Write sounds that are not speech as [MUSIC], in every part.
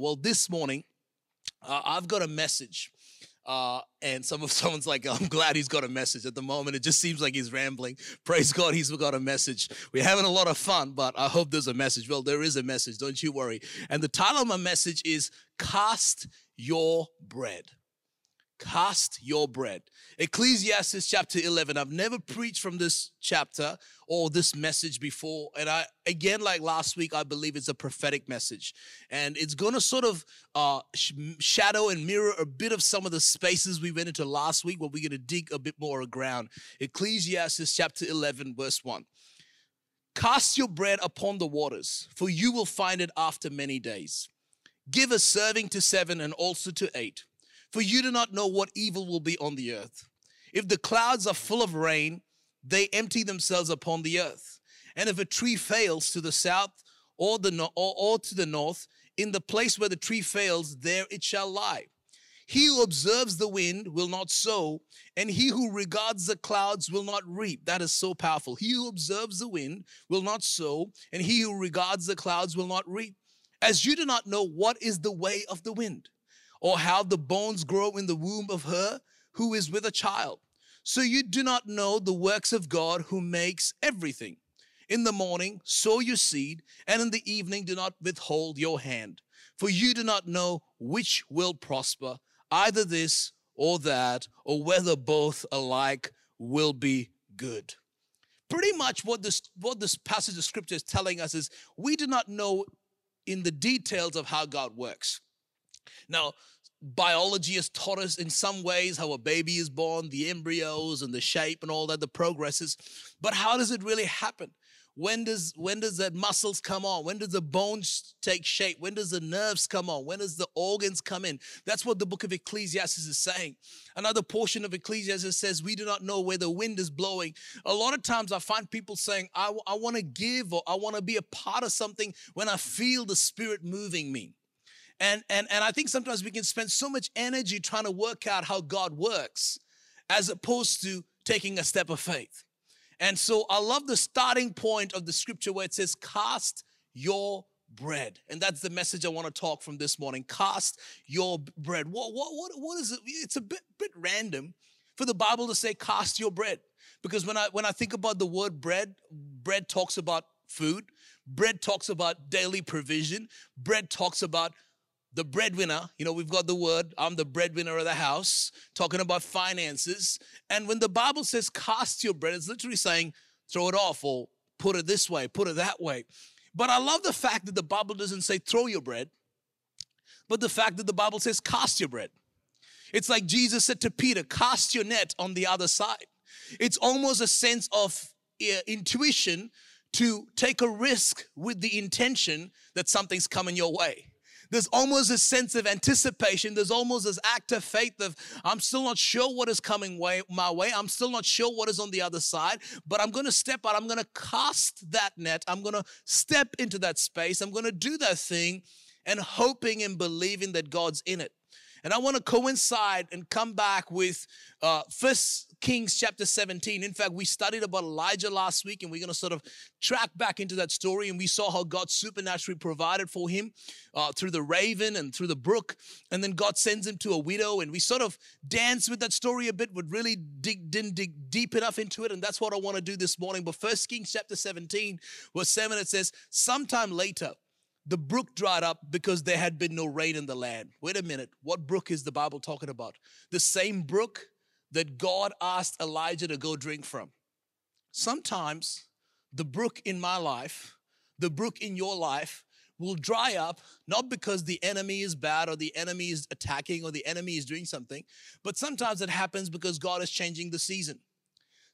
Well, this morning, uh, I've got a message. Uh, and some of [LAUGHS] someone's like, I'm glad he's got a message. At the moment, it just seems like he's rambling. Praise God, he's got a message. We're having a lot of fun, but I hope there's a message. Well, there is a message, don't you worry. And the title of my message is Cast Your Bread cast your bread. Ecclesiastes chapter 11. I've never preached from this chapter or this message before. And I, again, like last week, I believe it's a prophetic message. And it's going to sort of uh, sh- shadow and mirror a bit of some of the spaces we went into last week, where we're going to dig a bit more ground. Ecclesiastes chapter 11, verse 1. Cast your bread upon the waters, for you will find it after many days. Give a serving to seven and also to eight for you do not know what evil will be on the earth. If the clouds are full of rain, they empty themselves upon the earth. And if a tree fails to the south or, the no- or, or to the north, in the place where the tree fails, there it shall lie. He who observes the wind will not sow, and he who regards the clouds will not reap. That is so powerful. He who observes the wind will not sow, and he who regards the clouds will not reap. As you do not know what is the way of the wind, or how the bones grow in the womb of her who is with a child. So you do not know the works of God who makes everything. In the morning, sow your seed, and in the evening, do not withhold your hand. For you do not know which will prosper, either this or that, or whether both alike will be good. Pretty much what this, what this passage of scripture is telling us is we do not know in the details of how God works. Now, biology has taught us in some ways how a baby is born, the embryos and the shape and all that, the progresses. But how does it really happen? When does when does that muscles come on? When does the bones take shape? When does the nerves come on? When does the organs come in? That's what the book of Ecclesiastes is saying. Another portion of Ecclesiastes says, We do not know where the wind is blowing. A lot of times I find people saying, I, I want to give or I want to be a part of something when I feel the spirit moving me. And, and, and I think sometimes we can spend so much energy trying to work out how God works as opposed to taking a step of faith. And so I love the starting point of the scripture where it says, Cast your bread. And that's the message I want to talk from this morning. Cast your bread. What, what, what, what is it? It's a bit, bit random for the Bible to say, Cast your bread. Because when I, when I think about the word bread, bread talks about food, bread talks about daily provision, bread talks about the breadwinner, you know, we've got the word, I'm the breadwinner of the house, talking about finances. And when the Bible says cast your bread, it's literally saying throw it off or put it this way, put it that way. But I love the fact that the Bible doesn't say throw your bread, but the fact that the Bible says cast your bread. It's like Jesus said to Peter, cast your net on the other side. It's almost a sense of uh, intuition to take a risk with the intention that something's coming your way there's almost a sense of anticipation. There's almost this act of faith of, I'm still not sure what is coming way, my way. I'm still not sure what is on the other side, but I'm going to step out. I'm going to cast that net. I'm going to step into that space. I'm going to do that thing and hoping and believing that God's in it. And I want to coincide and come back with uh, First Kings chapter 17. In fact, we studied about Elijah last week, and we're going to sort of track back into that story. And we saw how God supernaturally provided for him uh, through the raven and through the brook. And then God sends him to a widow. And we sort of danced with that story a bit, but really dig, didn't dig deep enough into it. And that's what I want to do this morning. But First Kings chapter 17, verse 7, it says, Sometime later, the brook dried up because there had been no rain in the land. Wait a minute. What brook is the Bible talking about? The same brook that God asked Elijah to go drink from. Sometimes the brook in my life, the brook in your life, will dry up, not because the enemy is bad or the enemy is attacking or the enemy is doing something, but sometimes it happens because God is changing the season.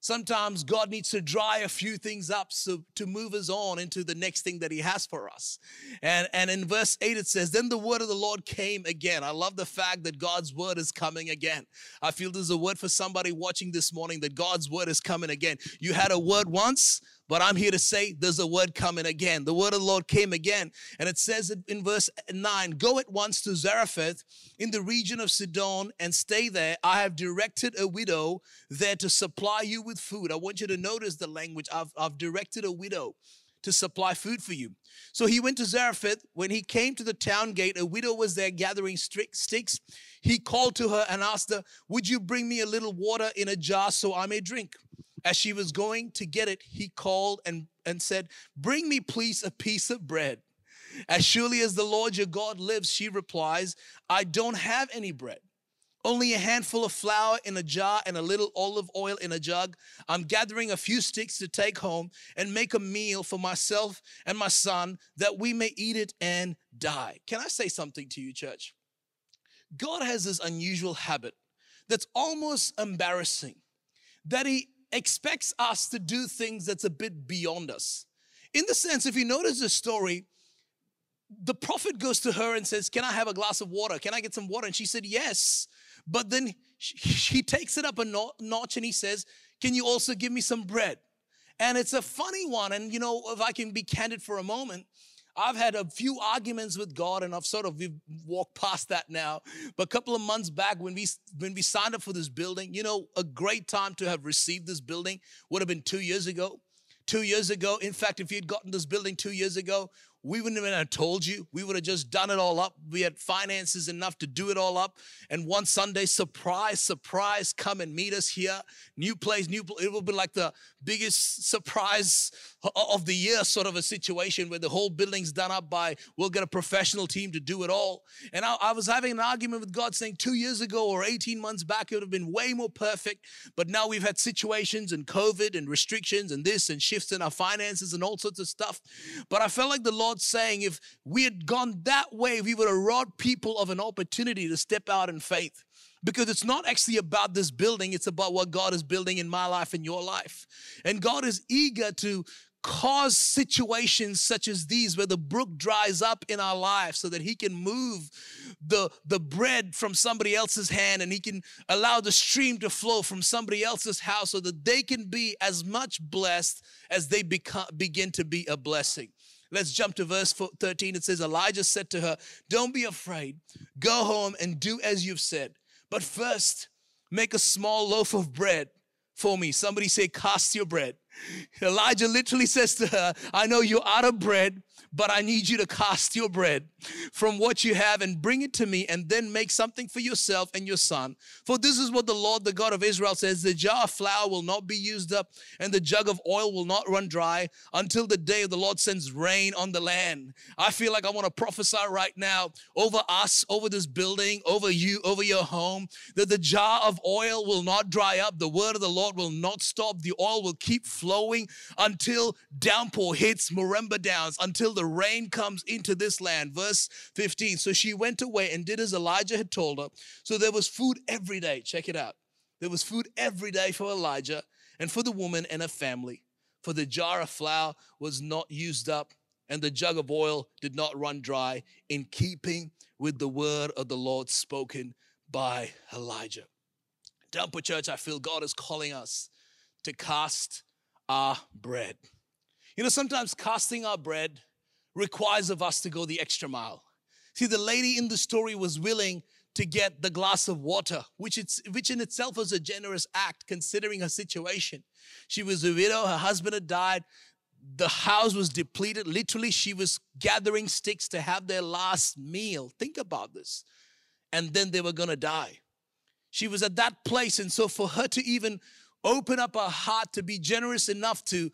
Sometimes God needs to dry a few things up so to move us on into the next thing that He has for us. And, and in verse 8, it says, Then the word of the Lord came again. I love the fact that God's word is coming again. I feel there's a word for somebody watching this morning that God's word is coming again. You had a word once, but I'm here to say there's a word coming again. The word of the Lord came again. And it says in verse 9 Go at once to Zarephath in the region of Sidon and stay there. I have directed a widow there to supply you with food. I want you to notice the language. I've, I've directed a widow to supply food for you. So he went to Zarephath. When he came to the town gate, a widow was there gathering sticks. He called to her and asked her, Would you bring me a little water in a jar so I may drink? As she was going to get it, he called and, and said, Bring me, please, a piece of bread. As surely as the Lord your God lives, she replies, I don't have any bread only a handful of flour in a jar and a little olive oil in a jug. I'm gathering a few sticks to take home and make a meal for myself and my son that we may eat it and die. Can I say something to you, church? God has this unusual habit that's almost embarrassing that He expects us to do things that's a bit beyond us. In the sense, if you notice the story, the prophet goes to her and says, Can I have a glass of water? Can I get some water? And she said, Yes. But then [LAUGHS] he takes it up a notch and he says, Can you also give me some bread? And it's a funny one. And you know, if I can be candid for a moment, I've had a few arguments with God, and I've sort of we've walked past that now. But a couple of months back, when we when we signed up for this building, you know, a great time to have received this building would have been two years ago. Two years ago, in fact, if you'd gotten this building two years ago, we wouldn't even have told you. We would have just done it all up. We had finances enough to do it all up. And one Sunday, surprise, surprise, come and meet us here. New place, new. It will be like the biggest surprise of the year, sort of a situation where the whole building's done up by. We'll get a professional team to do it all. And I, I was having an argument with God, saying two years ago or 18 months back, it would have been way more perfect. But now we've had situations and COVID and restrictions and this and shifts in our finances and all sorts of stuff. But I felt like the Lord saying if we had gone that way, we would have robbed people of an opportunity to step out in faith. Because it's not actually about this building, it's about what God is building in my life and your life. And God is eager to cause situations such as these where the brook dries up in our life so that he can move the, the bread from somebody else's hand and he can allow the stream to flow from somebody else's house so that they can be as much blessed as they become, begin to be a blessing. Let's jump to verse 13. It says, Elijah said to her, Don't be afraid. Go home and do as you've said. But first, make a small loaf of bread for me. Somebody say, Cast your bread. Elijah literally says to her, I know you're out of bread, but I need you to cast your bread from what you have and bring it to me and then make something for yourself and your son. For this is what the Lord, the God of Israel says The jar of flour will not be used up, and the jug of oil will not run dry until the day the Lord sends rain on the land. I feel like I want to prophesy right now over us, over this building, over you, over your home, that the jar of oil will not dry up. The word of the Lord will not stop. The oil will keep flowing until downpour hits Murrumba Downs, until the rain comes into this land. Verse 15. So she went away and did as Elijah had told her. So there was food every day. Check it out. There was food every day for Elijah and for the woman and her family. For the jar of flour was not used up, and the jug of oil did not run dry, in keeping with the word of the Lord spoken by Elijah. Downpour Church, I feel God is calling us to cast our bread. You know, sometimes casting our bread requires of us to go the extra mile. See, the lady in the story was willing to get the glass of water, which, it's, which in itself was a generous act considering her situation. She was a widow, her husband had died, the house was depleted. Literally, she was gathering sticks to have their last meal. Think about this. And then they were gonna die. She was at that place, and so for her to even open up her heart to be generous enough to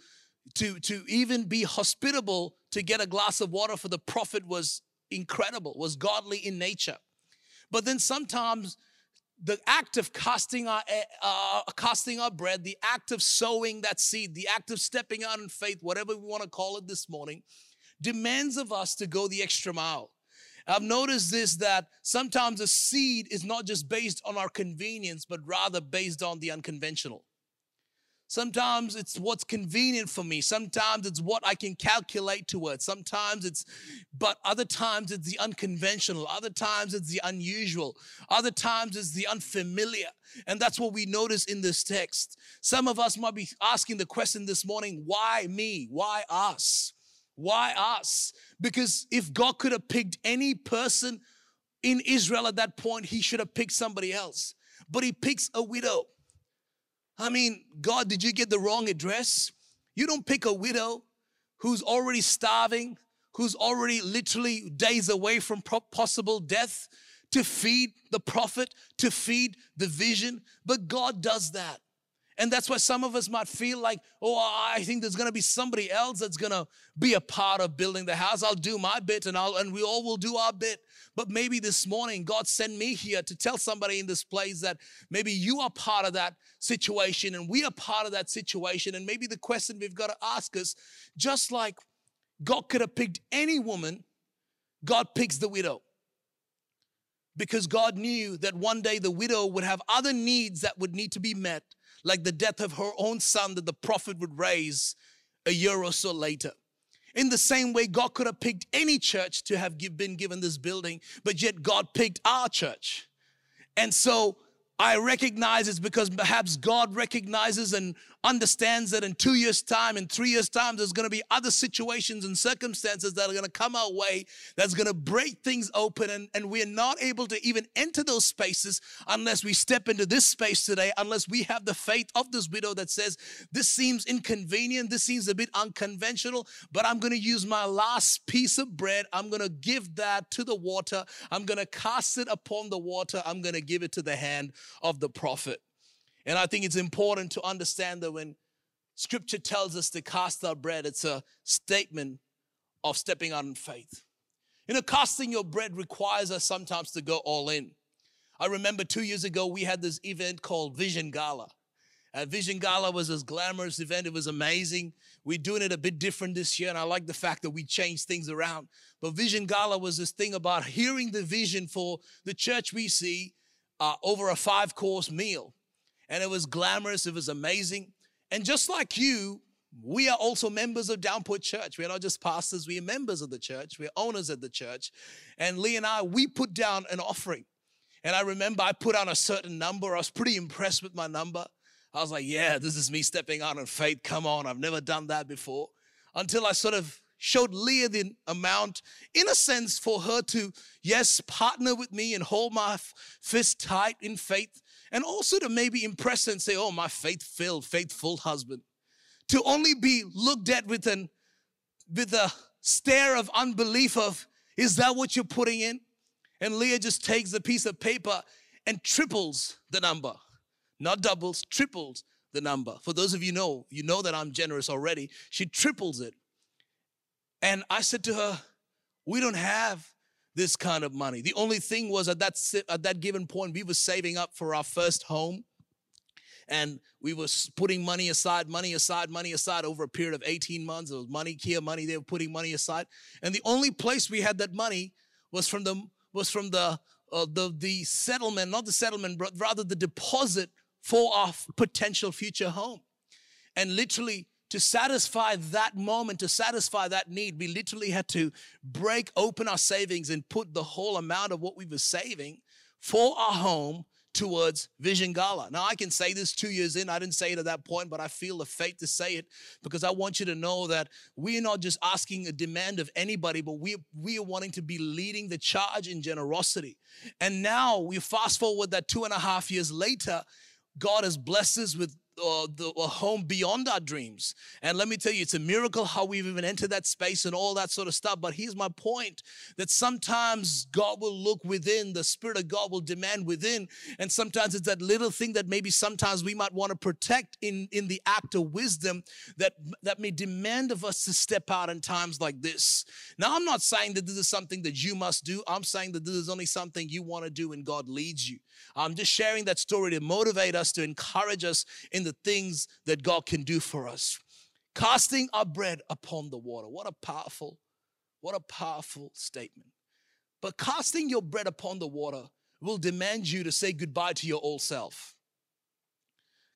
to to even be hospitable to get a glass of water for the prophet was incredible was godly in nature but then sometimes the act of casting our eh, uh, casting our bread the act of sowing that seed the act of stepping out in faith whatever we want to call it this morning demands of us to go the extra mile I've noticed this that sometimes a seed is not just based on our convenience, but rather based on the unconventional. Sometimes it's what's convenient for me. Sometimes it's what I can calculate towards. Sometimes it's, but other times it's the unconventional. Other times it's the unusual. Other times it's the unfamiliar. And that's what we notice in this text. Some of us might be asking the question this morning why me? Why us? Why us? Because if God could have picked any person in Israel at that point, he should have picked somebody else. But he picks a widow. I mean, God, did you get the wrong address? You don't pick a widow who's already starving, who's already literally days away from possible death, to feed the prophet, to feed the vision. But God does that. And that's why some of us might feel like, oh, I think there's gonna be somebody else that's gonna be a part of building the house. I'll do my bit and I'll and we all will do our bit. But maybe this morning God sent me here to tell somebody in this place that maybe you are part of that situation and we are part of that situation. And maybe the question we've got to ask is just like God could have picked any woman, God picks the widow. Because God knew that one day the widow would have other needs that would need to be met, like the death of her own son that the prophet would raise a year or so later. In the same way, God could have picked any church to have been given this building, but yet God picked our church. And so I recognize it's because perhaps God recognizes and understands that in two years' time, in three years' time, there's going to be other situations and circumstances that are going to come our way that's going to break things open. And, and we're not able to even enter those spaces unless we step into this space today, unless we have the faith of this widow that says, This seems inconvenient, this seems a bit unconventional, but I'm going to use my last piece of bread. I'm going to give that to the water. I'm going to cast it upon the water. I'm going to give it to the hand of the prophet. And I think it's important to understand that when scripture tells us to cast our bread, it's a statement of stepping out in faith. You know, casting your bread requires us sometimes to go all in. I remember two years ago, we had this event called Vision Gala. Uh, Vision Gala was this glamorous event. It was amazing. We're doing it a bit different this year, and I like the fact that we changed things around. But Vision Gala was this thing about hearing the vision for the church we see uh, over a five course meal and it was glamorous, it was amazing. And just like you, we are also members of Downpour Church. We're not just pastors, we are members of the church, we're owners of the church. And Lee and I, we put down an offering. And I remember I put on a certain number. I was pretty impressed with my number. I was like, yeah, this is me stepping out in faith. Come on, I've never done that before. Until I sort of showed Leah the amount, in a sense, for her to, yes, partner with me and hold my fist tight in faith and also to maybe impress and say, oh, my faith-filled, faithful husband. To only be looked at with an with a stare of unbelief of, is that what you're putting in? And Leah just takes a piece of paper and triples the number. Not doubles, triples the number. For those of you know, you know that I'm generous already. She triples it. And I said to her, we don't have this kind of money. The only thing was at that, at that given point, we were saving up for our first home. And we were putting money aside, money aside, money aside over a period of 18 months. It was money here, money they were putting money aside. And the only place we had that money was from the was from the uh, the the settlement, not the settlement, but rather the deposit for our potential future home. And literally to satisfy that moment, to satisfy that need, we literally had to break open our savings and put the whole amount of what we were saving for our home towards Vision Gala. Now, I can say this two years in. I didn't say it at that point, but I feel the faith to say it because I want you to know that we're not just asking a demand of anybody, but we, we are wanting to be leading the charge in generosity. And now we fast forward that two and a half years later, God has blessed us with the, a home beyond our dreams. And let me tell you, it's a miracle how we've even entered that space and all that sort of stuff. But here's my point that sometimes God will look within, the Spirit of God will demand within. And sometimes it's that little thing that maybe sometimes we might want to protect in, in the act of wisdom that, that may demand of us to step out in times like this. Now, I'm not saying that this is something that you must do. I'm saying that this is only something you want to do when God leads you. I'm just sharing that story to motivate us, to encourage us in the things that God can do for us. Casting our bread upon the water. What a powerful, what a powerful statement. But casting your bread upon the water will demand you to say goodbye to your old self.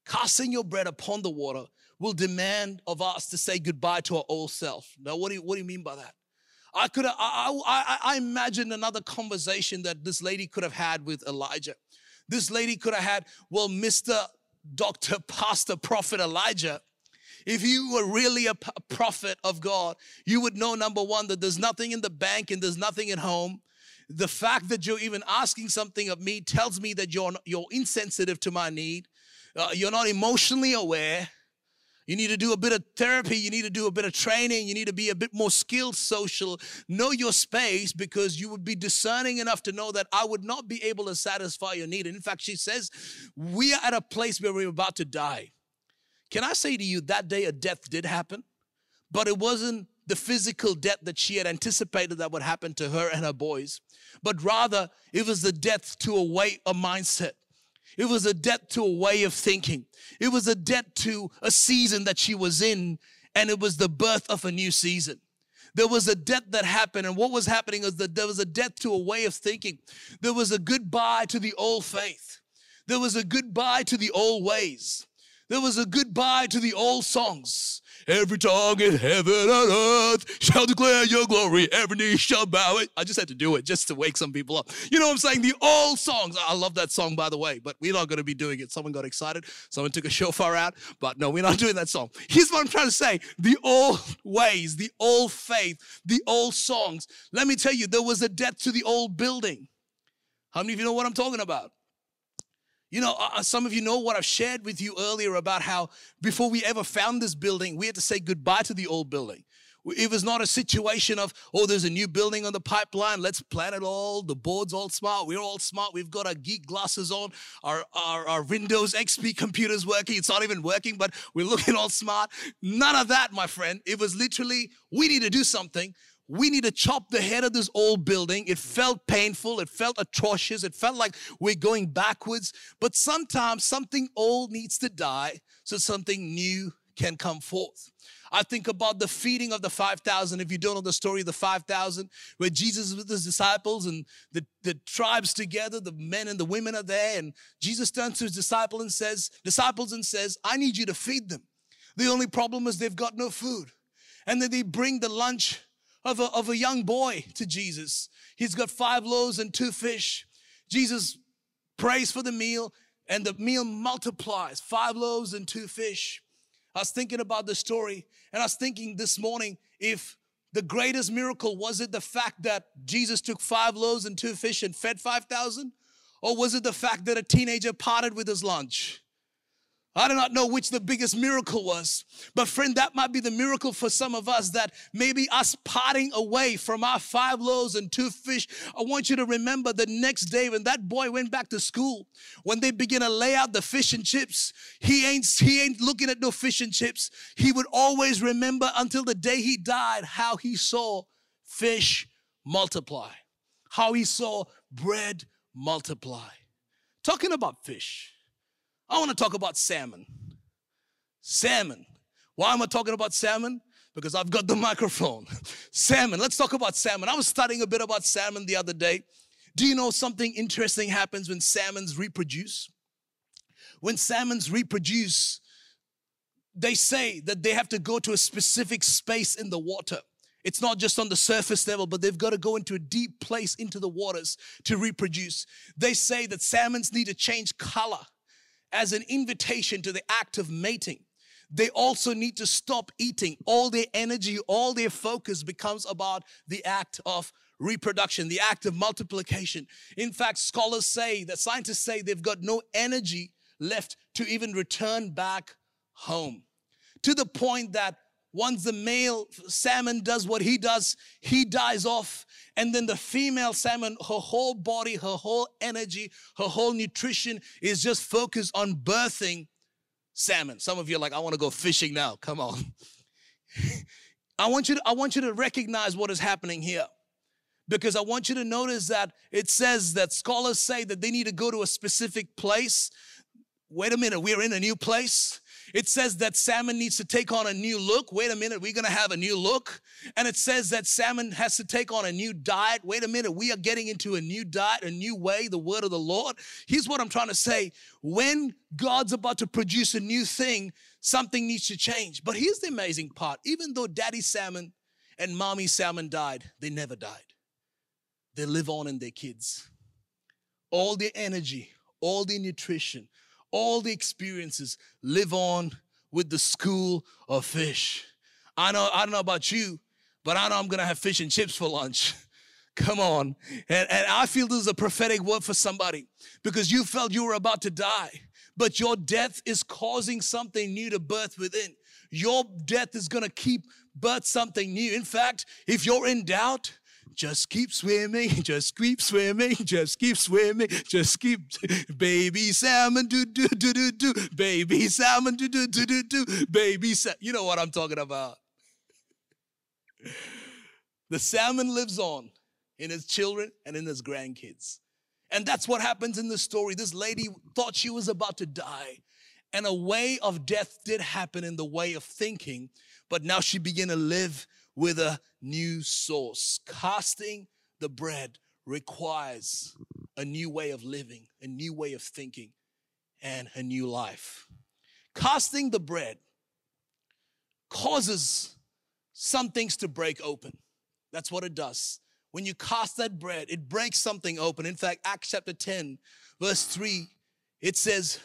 Casting your bread upon the water will demand of us to say goodbye to our old self. Now, what do you, what do you mean by that? I could I, I, I imagine another conversation that this lady could have had with Elijah. This lady could have had, well, Mr. Dr. Pastor Prophet Elijah, if you were really a prophet of God, you would know number one, that there's nothing in the bank and there's nothing at home. The fact that you're even asking something of me tells me that you're, you're insensitive to my need. Uh, you're not emotionally aware. You need to do a bit of therapy. You need to do a bit of training. You need to be a bit more skilled social. Know your space because you would be discerning enough to know that I would not be able to satisfy your need. And in fact, she says, We are at a place where we're about to die. Can I say to you, that day a death did happen, but it wasn't the physical death that she had anticipated that would happen to her and her boys, but rather it was the death to a way, a mindset. It was a death to a way of thinking. It was a death to a season that she was in, and it was the birth of a new season. There was a death that happened, and what was happening is that there was a death to a way of thinking. There was a goodbye to the old faith. There was a goodbye to the old ways. There was a goodbye to the old songs. Every tongue in heaven and earth shall declare your glory. Every knee shall bow it. I just had to do it just to wake some people up. You know what I'm saying? The old songs. I love that song, by the way, but we're not going to be doing it. Someone got excited. Someone took a shofar out, but no, we're not [LAUGHS] doing that song. Here's what I'm trying to say the old ways, the old faith, the old songs. Let me tell you, there was a death to the old building. How many of you know what I'm talking about? You know, uh, uh, some of you know what I've shared with you earlier about how before we ever found this building, we had to say goodbye to the old building. It was not a situation of, oh, there's a new building on the pipeline. Let's plan it all. The board's all smart. We're all smart. We've got our geek glasses on. Our, our, our Windows XP computer's working. It's not even working, but we're looking all smart. None of that, my friend. It was literally, we need to do something we need to chop the head of this old building. It felt painful. It felt atrocious. It felt like we're going backwards. But sometimes something old needs to die so something new can come forth. I think about the feeding of the 5,000. If you don't know the story of the 5,000, where Jesus with his disciples and the, the tribes together, the men and the women are there, and Jesus turns to his disciple and says, disciples and says, I need you to feed them. The only problem is they've got no food. And then they bring the lunch of a, of a young boy to Jesus. He's got five loaves and two fish. Jesus prays for the meal, and the meal multiplies five loaves and two fish. I was thinking about the story, and I was thinking this morning if the greatest miracle was it the fact that Jesus took five loaves and two fish and fed 5,000? Or was it the fact that a teenager parted with his lunch? I do not know which the biggest miracle was, but friend, that might be the miracle for some of us that maybe us parting away from our five loaves and two fish. I want you to remember the next day when that boy went back to school, when they begin to lay out the fish and chips, he ain't, he ain't looking at no fish and chips. He would always remember until the day he died how he saw fish multiply, how he saw bread multiply. Talking about fish. I want to talk about salmon. Salmon. Why am I talking about salmon? Because I've got the [LAUGHS] microphone. salmon. Let's talk about salmon. I was studying a bit about salmon the other day. Do you know something interesting happens when salmons reproduce? When salmons reproduce, they say that they have to go to a specific space in the water. It's not just on the surface level, but they've got to go into a deep place into the waters to reproduce. They say that salmons need to change color as an invitation to the act of mating. They also need to stop eating. All their energy, all their focus becomes about the act of reproduction, the act of multiplication. In fact, scholars say that scientists say they've got no energy left to even return back home. To the point that once the male salmon does what he does, he dies off. And then the female salmon, her whole body, her whole energy, her whole nutrition is just focused on birthing salmon. Some of you are like, I want to go fishing now. Come on. [LAUGHS] I want you to, I want you to recognize what is happening here. Because I want you to notice that it says that scholars say that they need to go to a specific place. Wait a minute, we're in a new place. It says that salmon needs to take on a new look. Wait a minute, we're gonna have a new look. And it says that salmon has to take on a new diet. Wait a minute, we are getting into a new diet, a new way, the word of the Lord. Here's what I'm trying to say when God's about to produce a new thing, something needs to change. But here's the amazing part even though daddy salmon and mommy salmon died, they never died. They live on in their kids. All their energy, all their nutrition, all the experiences live on with the school of fish. I know, I don't know about you, but I know I'm gonna have fish and chips for lunch. [LAUGHS] Come on. And, and I feel this is a prophetic word for somebody because you felt you were about to die, but your death is causing something new to birth within. Your death is to keep birth something new. In fact, if you're in doubt, just keep swimming, [LAUGHS] just keep swimming, just keep swimming, just keep baby salmon do do do do do baby salmon do do do do do baby salmon. You know what I'm talking about. The salmon lives on in his children and in his grandkids. And that's what happens in the story. This lady thought she was about to die. And a way of death did happen in the way of thinking, but now she began to live with a new source. Casting the bread requires a new way of living, a new way of thinking, and a new life. Casting the bread causes some things to break open. That's what it does. When you cast that bread, it breaks something open. In fact, Acts chapter 10, verse 3, it says,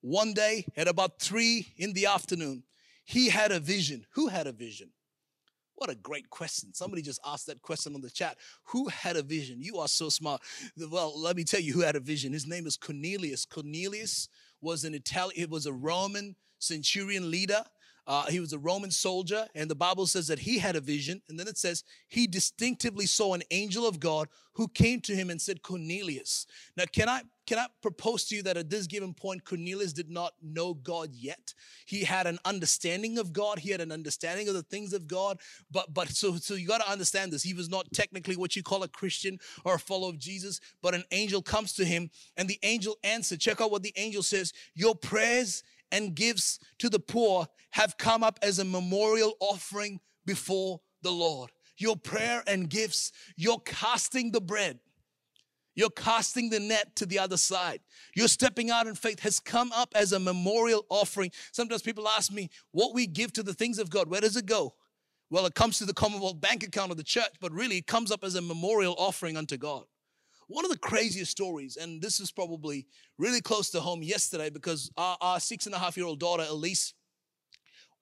One day at about three in the afternoon, he had a vision. Who had a vision? What a great question. Somebody just asked that question on the chat. Who had a vision? You are so smart. Well, let me tell you who had a vision. His name is Cornelius. Cornelius was an Italian, it was a Roman centurion leader uh, he was a Roman soldier, and the Bible says that he had a vision. And then it says he distinctively saw an angel of God who came to him and said, Cornelius. Now, can I can I propose to you that at this given point, Cornelius did not know God yet? He had an understanding of God. He had an understanding of the things of God. But but so so you got to understand this. He was not technically what you call a Christian or a follower of Jesus. But an angel comes to him, and the angel answered. Check out what the angel says. Your prayers and gifts to the poor have come up as a memorial offering before the Lord. Your prayer and gifts, you're casting the bread. You're casting the net to the other side. You're stepping out in faith has come up as a memorial offering. Sometimes people ask me, what we give to the things of God, where does it go? Well, it comes to the Commonwealth bank account of the church, but really it comes up as a memorial offering unto God. One of the craziest stories, and this is probably really close to home yesterday because our, our six and a half year old daughter, Elise,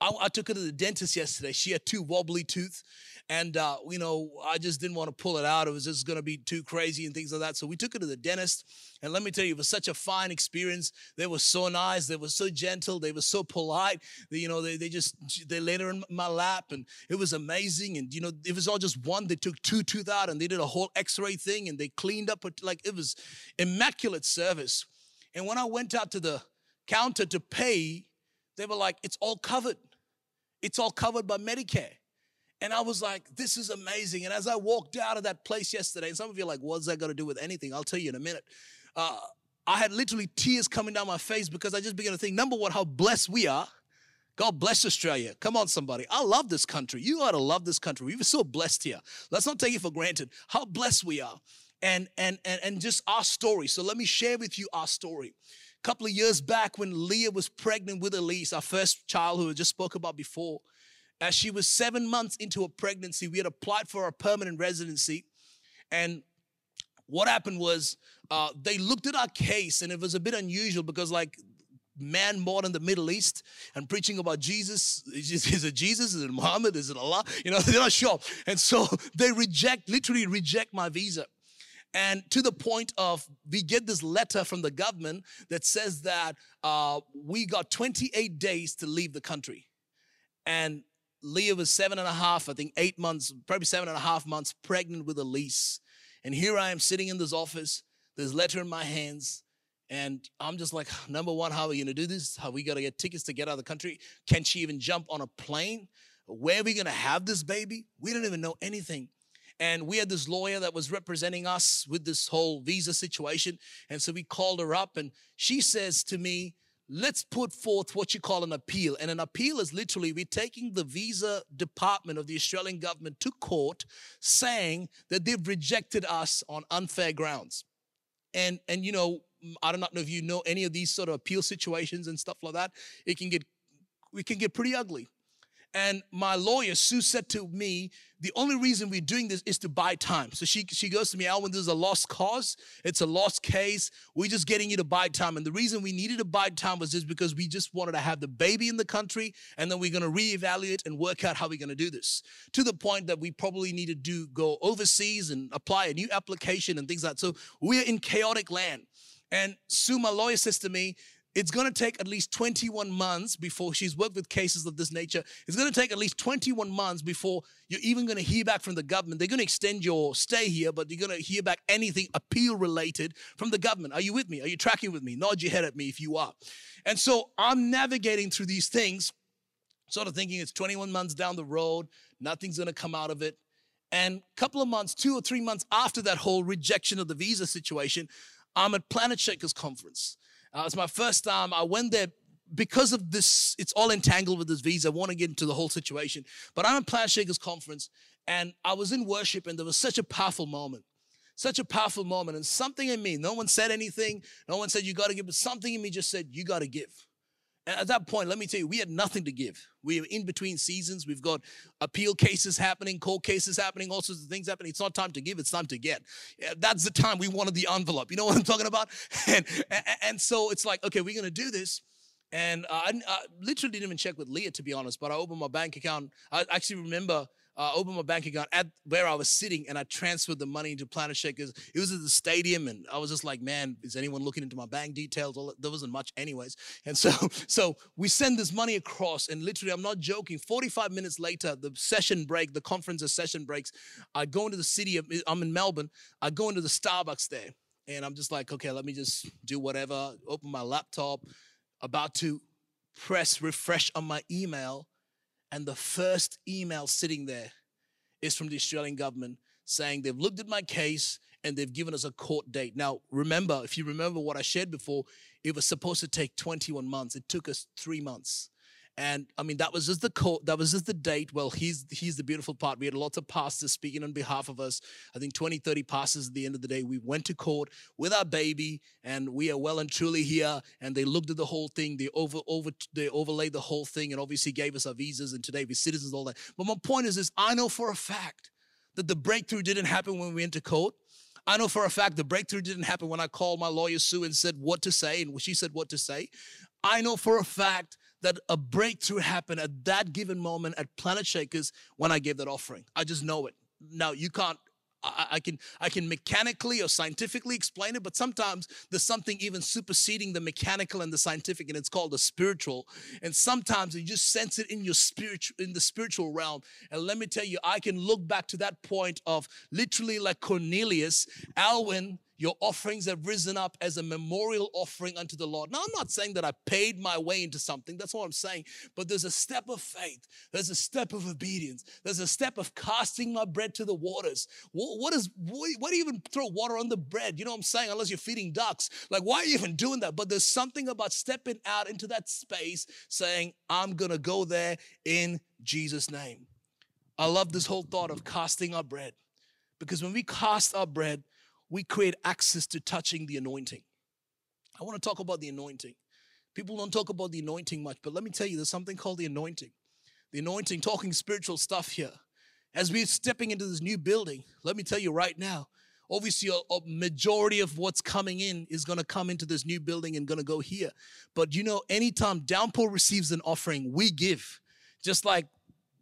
I, I, took her to the dentist yesterday. She had two wobbly teeth, and uh, you know I just didn't want to pull it out. It was just going to be too crazy and things like that. So we took her to the dentist, and let me tell you, it was such a fine experience. They were so nice. They were so gentle. They were so polite. They, you know, they, they just they laid her in my lap, and it was amazing. And you know, it was all just one. They took two tooth out, and they did a whole X-ray thing, and they cleaned up like it was immaculate service. And when I went out to the counter to pay, they were like, "It's all covered." It's all covered by Medicare. And I was like, this is amazing. And as I walked out of that place yesterday, and some of you are like, what's that got to do with anything? I'll tell you in a minute. Uh, I had literally tears coming down my face because I just began to think, number one, how blessed we are. God bless Australia. Come on, somebody. I love this country. You ought to love this country. We're so blessed here. Let's not take it for granted how blessed we are. And and and, and just our story. So let me share with you our story. A couple of years back, when Leah was pregnant with Elise, our first child who I just spoke about before, as she was seven months into a pregnancy, we had applied for a permanent residency. And what happened was uh, they looked at our case, and it was a bit unusual because, like, man born in the Middle East and preaching about Jesus. Is it Jesus? Is it Muhammad? Is it Allah? You know, [LAUGHS] they're not sure. And so [LAUGHS] they reject, literally reject my visa. And to the point of we get this letter from the government that says that uh, we got 28 days to leave the country. And Leah was seven and a half, I think eight months, probably seven and a half months pregnant with Elise. And here I am sitting in this office, this letter in my hands. And I'm just like, number one, how are we gonna do this? How we gonna get tickets to get out of the country? Can she even jump on a plane? Where are we gonna have this baby? We don't even know anything. And we had this lawyer that was representing us with this whole visa situation. And so we called her up, and she says to me, Let's put forth what you call an appeal. And an appeal is literally we're taking the visa department of the Australian government to court saying that they've rejected us on unfair grounds. And, and you know, I do not know if you know any of these sort of appeal situations and stuff like that. It can get, we can get pretty ugly. And my lawyer, Sue, said to me, the only reason we're doing this is to buy time. So she, she goes to me, Alwyn, this is a lost cause. It's a lost case. We're just getting you to buy time. And the reason we needed to buy time was just because we just wanted to have the baby in the country. And then we're going to reevaluate and work out how we're going to do this to the point that we probably need to do go overseas and apply a new application and things like that. So we're in chaotic land. And Sue, my lawyer, says to me, it's going to take at least 21 months before she's worked with cases of this nature. It's going to take at least 21 months before you're even going to hear back from the government. They're going to extend your stay here, but you're going to hear back anything appeal related from the government. Are you with me? Are you tracking with me? Nod your head at me if you are. And so I'm navigating through these things, sort of thinking it's 21 months down the road, nothing's going to come out of it. And a couple of months, two or three months after that whole rejection of the visa situation, I'm at Planetshakers Conference. Uh, it's my first time. I went there because of this. It's all entangled with this visa. I want to get into the whole situation. But I'm at Planetshakers Conference, and I was in worship, and there was such a powerful moment. Such a powerful moment. And something in me, no one said anything. No one said, you got to give, but something in me just said, you got to give. And at that point, let me tell you, we had nothing to give. We are in between seasons. We've got appeal cases happening, court cases happening, all sorts of things happening. It's not time to give, it's time to get. That's the time we wanted the envelope. You know what I'm talking about? [LAUGHS] And, and so it's like, okay, we're going to do this. And uh, I, I, literally didn't even check with Leah, to be honest, but I opened my bank account. I actually remember uh, opened my bank account at where I was sitting and I transferred the money into Planetshakers. It was at the stadium and I was just like, man, is anyone looking into my bank details? There wasn't much anyways. And so, [LAUGHS] so we send this money across and literally, I'm not joking, 45 minutes later, the session break, the conference session breaks, I go into the city, of, I'm in Melbourne, I go into the Starbucks there and I'm just like, okay, let me just do whatever, open my laptop, about to press refresh on my email and the first email sitting there is from the Australian government saying they've looked at my case and they've given us a court date. Now, remember, if you remember what I shared before, it was supposed to take 21 months. It took us three months. And I mean, that was just the court, that was just the date. Well, he's he's the beautiful part. We had lots of pastors speaking on behalf of us. I think 20, 30 pastors at the end of the day. We went to court with our baby, and we are well and truly here. And they looked at the whole thing, they over over they overlaid the whole thing, and obviously gave us our visas, and today we're citizens, all that. But my point is this: I know for a fact that the breakthrough didn't happen when we went to court. I know for a fact the breakthrough didn't happen when I called my lawyer Sue and said what to say, and she said what to say. I know for a fact that a breakthrough happened at that given moment at Planetshakers when I gave that offering. I just know it. Now you can't I, I, can I can mechanically or scientifically explain it, but sometimes there's something even superseding the mechanical and the scientific, and it's called the spiritual. And sometimes you just sense it in your spiritual in the spiritual realm. And let me tell you, I can look back to that point of literally like Cornelius, Alwyn your offerings have risen up as a memorial offering unto the Lord. Now, I'm not saying that I paid my way into something. That's what I'm saying. But there's a step of faith. There's a step of obedience. There's a step of casting my bread to the waters. what, what is, why do you even throw water on the bread? You know what I'm saying? Unless you're feeding ducks. Like, why are you even doing that? But there's something about stepping out into that space saying, I'm going to go there in Jesus' name. I love this whole thought of casting our bread. Because when we cast our bread, we create access to touching the anointing. I want to talk about the anointing. People don't talk about the anointing much, but let me tell you, there's something called the anointing. The anointing, talking spiritual stuff here. As we're stepping into this new building, let me tell you right now, obviously a, a majority of what's coming in is going to come into this new building and going to go here. But you know, anytime Downpour receives an offering, we give. Just like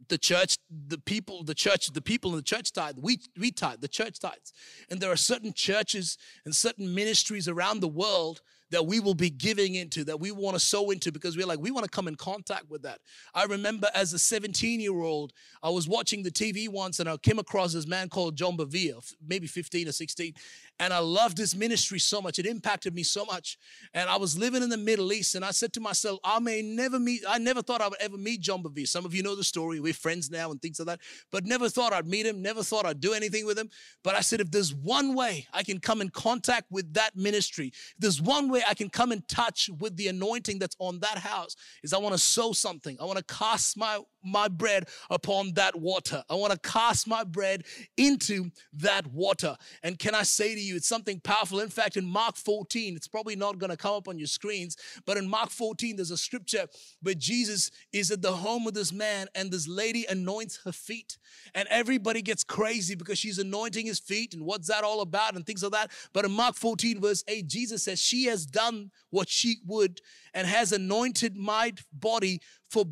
the church, the people, the church, the people in the church tithe. We, we tithe, the church tithes. And there are certain churches and certain ministries around the world that we will be giving into, that we want to sow into because we're like, we want to come in contact with that. I remember as a 17 year old, I was watching the TV once and I came across this man called John Bevere, maybe 15 or 16. And I loved his ministry so much. It impacted me so much. And I was living in the Middle East and I said to myself, I may never meet, I never thought I would ever meet John Bevere. Some of you know the story. We're friends now and things like that. But never thought I'd meet him, never thought I'd do anything with him. But I said, if there's one way I can come in contact with that ministry, if there's one way I can come in touch with the anointing that's on that house, is I want to sow something. I want to cast my my bread upon that water. I want to cast my bread into that water. And can I say to you, it's something powerful. In fact, in Mark 14, it's probably not going to come up on your screens, but in Mark 14, there's a scripture where Jesus is at the home of this man and this lady anoints her feet. And everybody gets crazy because she's anointing his feet and what's that all about and things like that. But in Mark 14, verse 8, Jesus says, She has done what she would and has anointed my body for,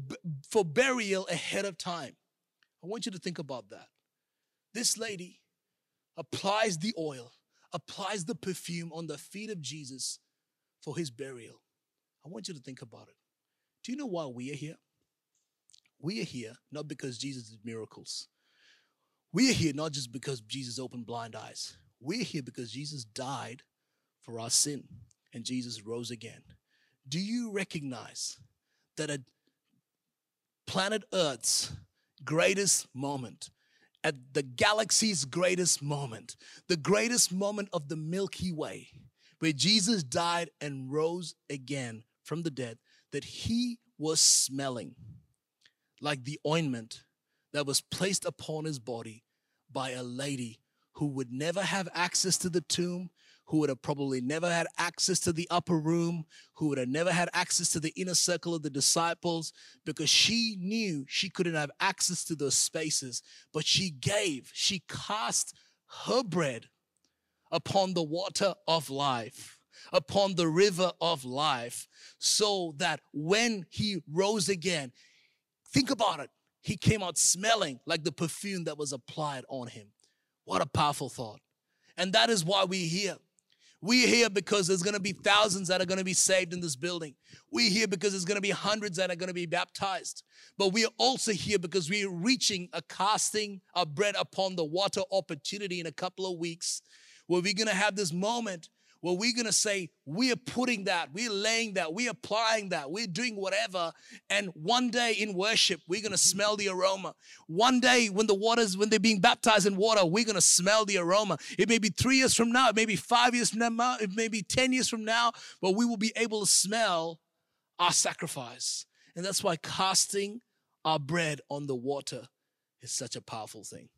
for burial ahead of time. I want you to think about that. This lady applies the oil, applies the perfume on the feet of Jesus for his burial. I want you to think about it. Do you know why we are here? We are here not because Jesus did miracles. We are here not just because Jesus opened blind eyes. We're here because Jesus died for our sin and Jesus rose again. Do you recognize that at planet Earth's greatest moment, at the galaxy's greatest moment, the greatest moment of the Milky Way, where Jesus died and rose again from the dead, that he was smelling like the ointment that was placed upon his body by a lady who would never have access to the tomb, who would have probably never had access to the upper room, who would have never had access to the inner circle of the disciples, because she knew she couldn't have access to those spaces. But she gave, she cast her bread upon the water of life, upon the river of life, so that when he rose again, think about it, he came out smelling like the perfume that was applied on him. What a powerful thought. And that is why we're here. We're here because there's going to be thousands that are going to be saved in this building. We're here because there's going to be hundreds that are going to be baptized. But we are also here because we're reaching a casting of bread upon the water opportunity in a couple of weeks where we're going to have this moment where we're going to say, we are putting that, we're laying that, we're applying that, we're doing whatever. And one day in worship, we're going to mm-hmm. smell the aroma. One day when the waters, when they're being baptized in water, we're going to smell the aroma. It may be three years from now, it may be five years from now, it may be 10 years from now, but we will be able to smell our sacrifice. And that's why casting our bread on the water is such a powerful thing.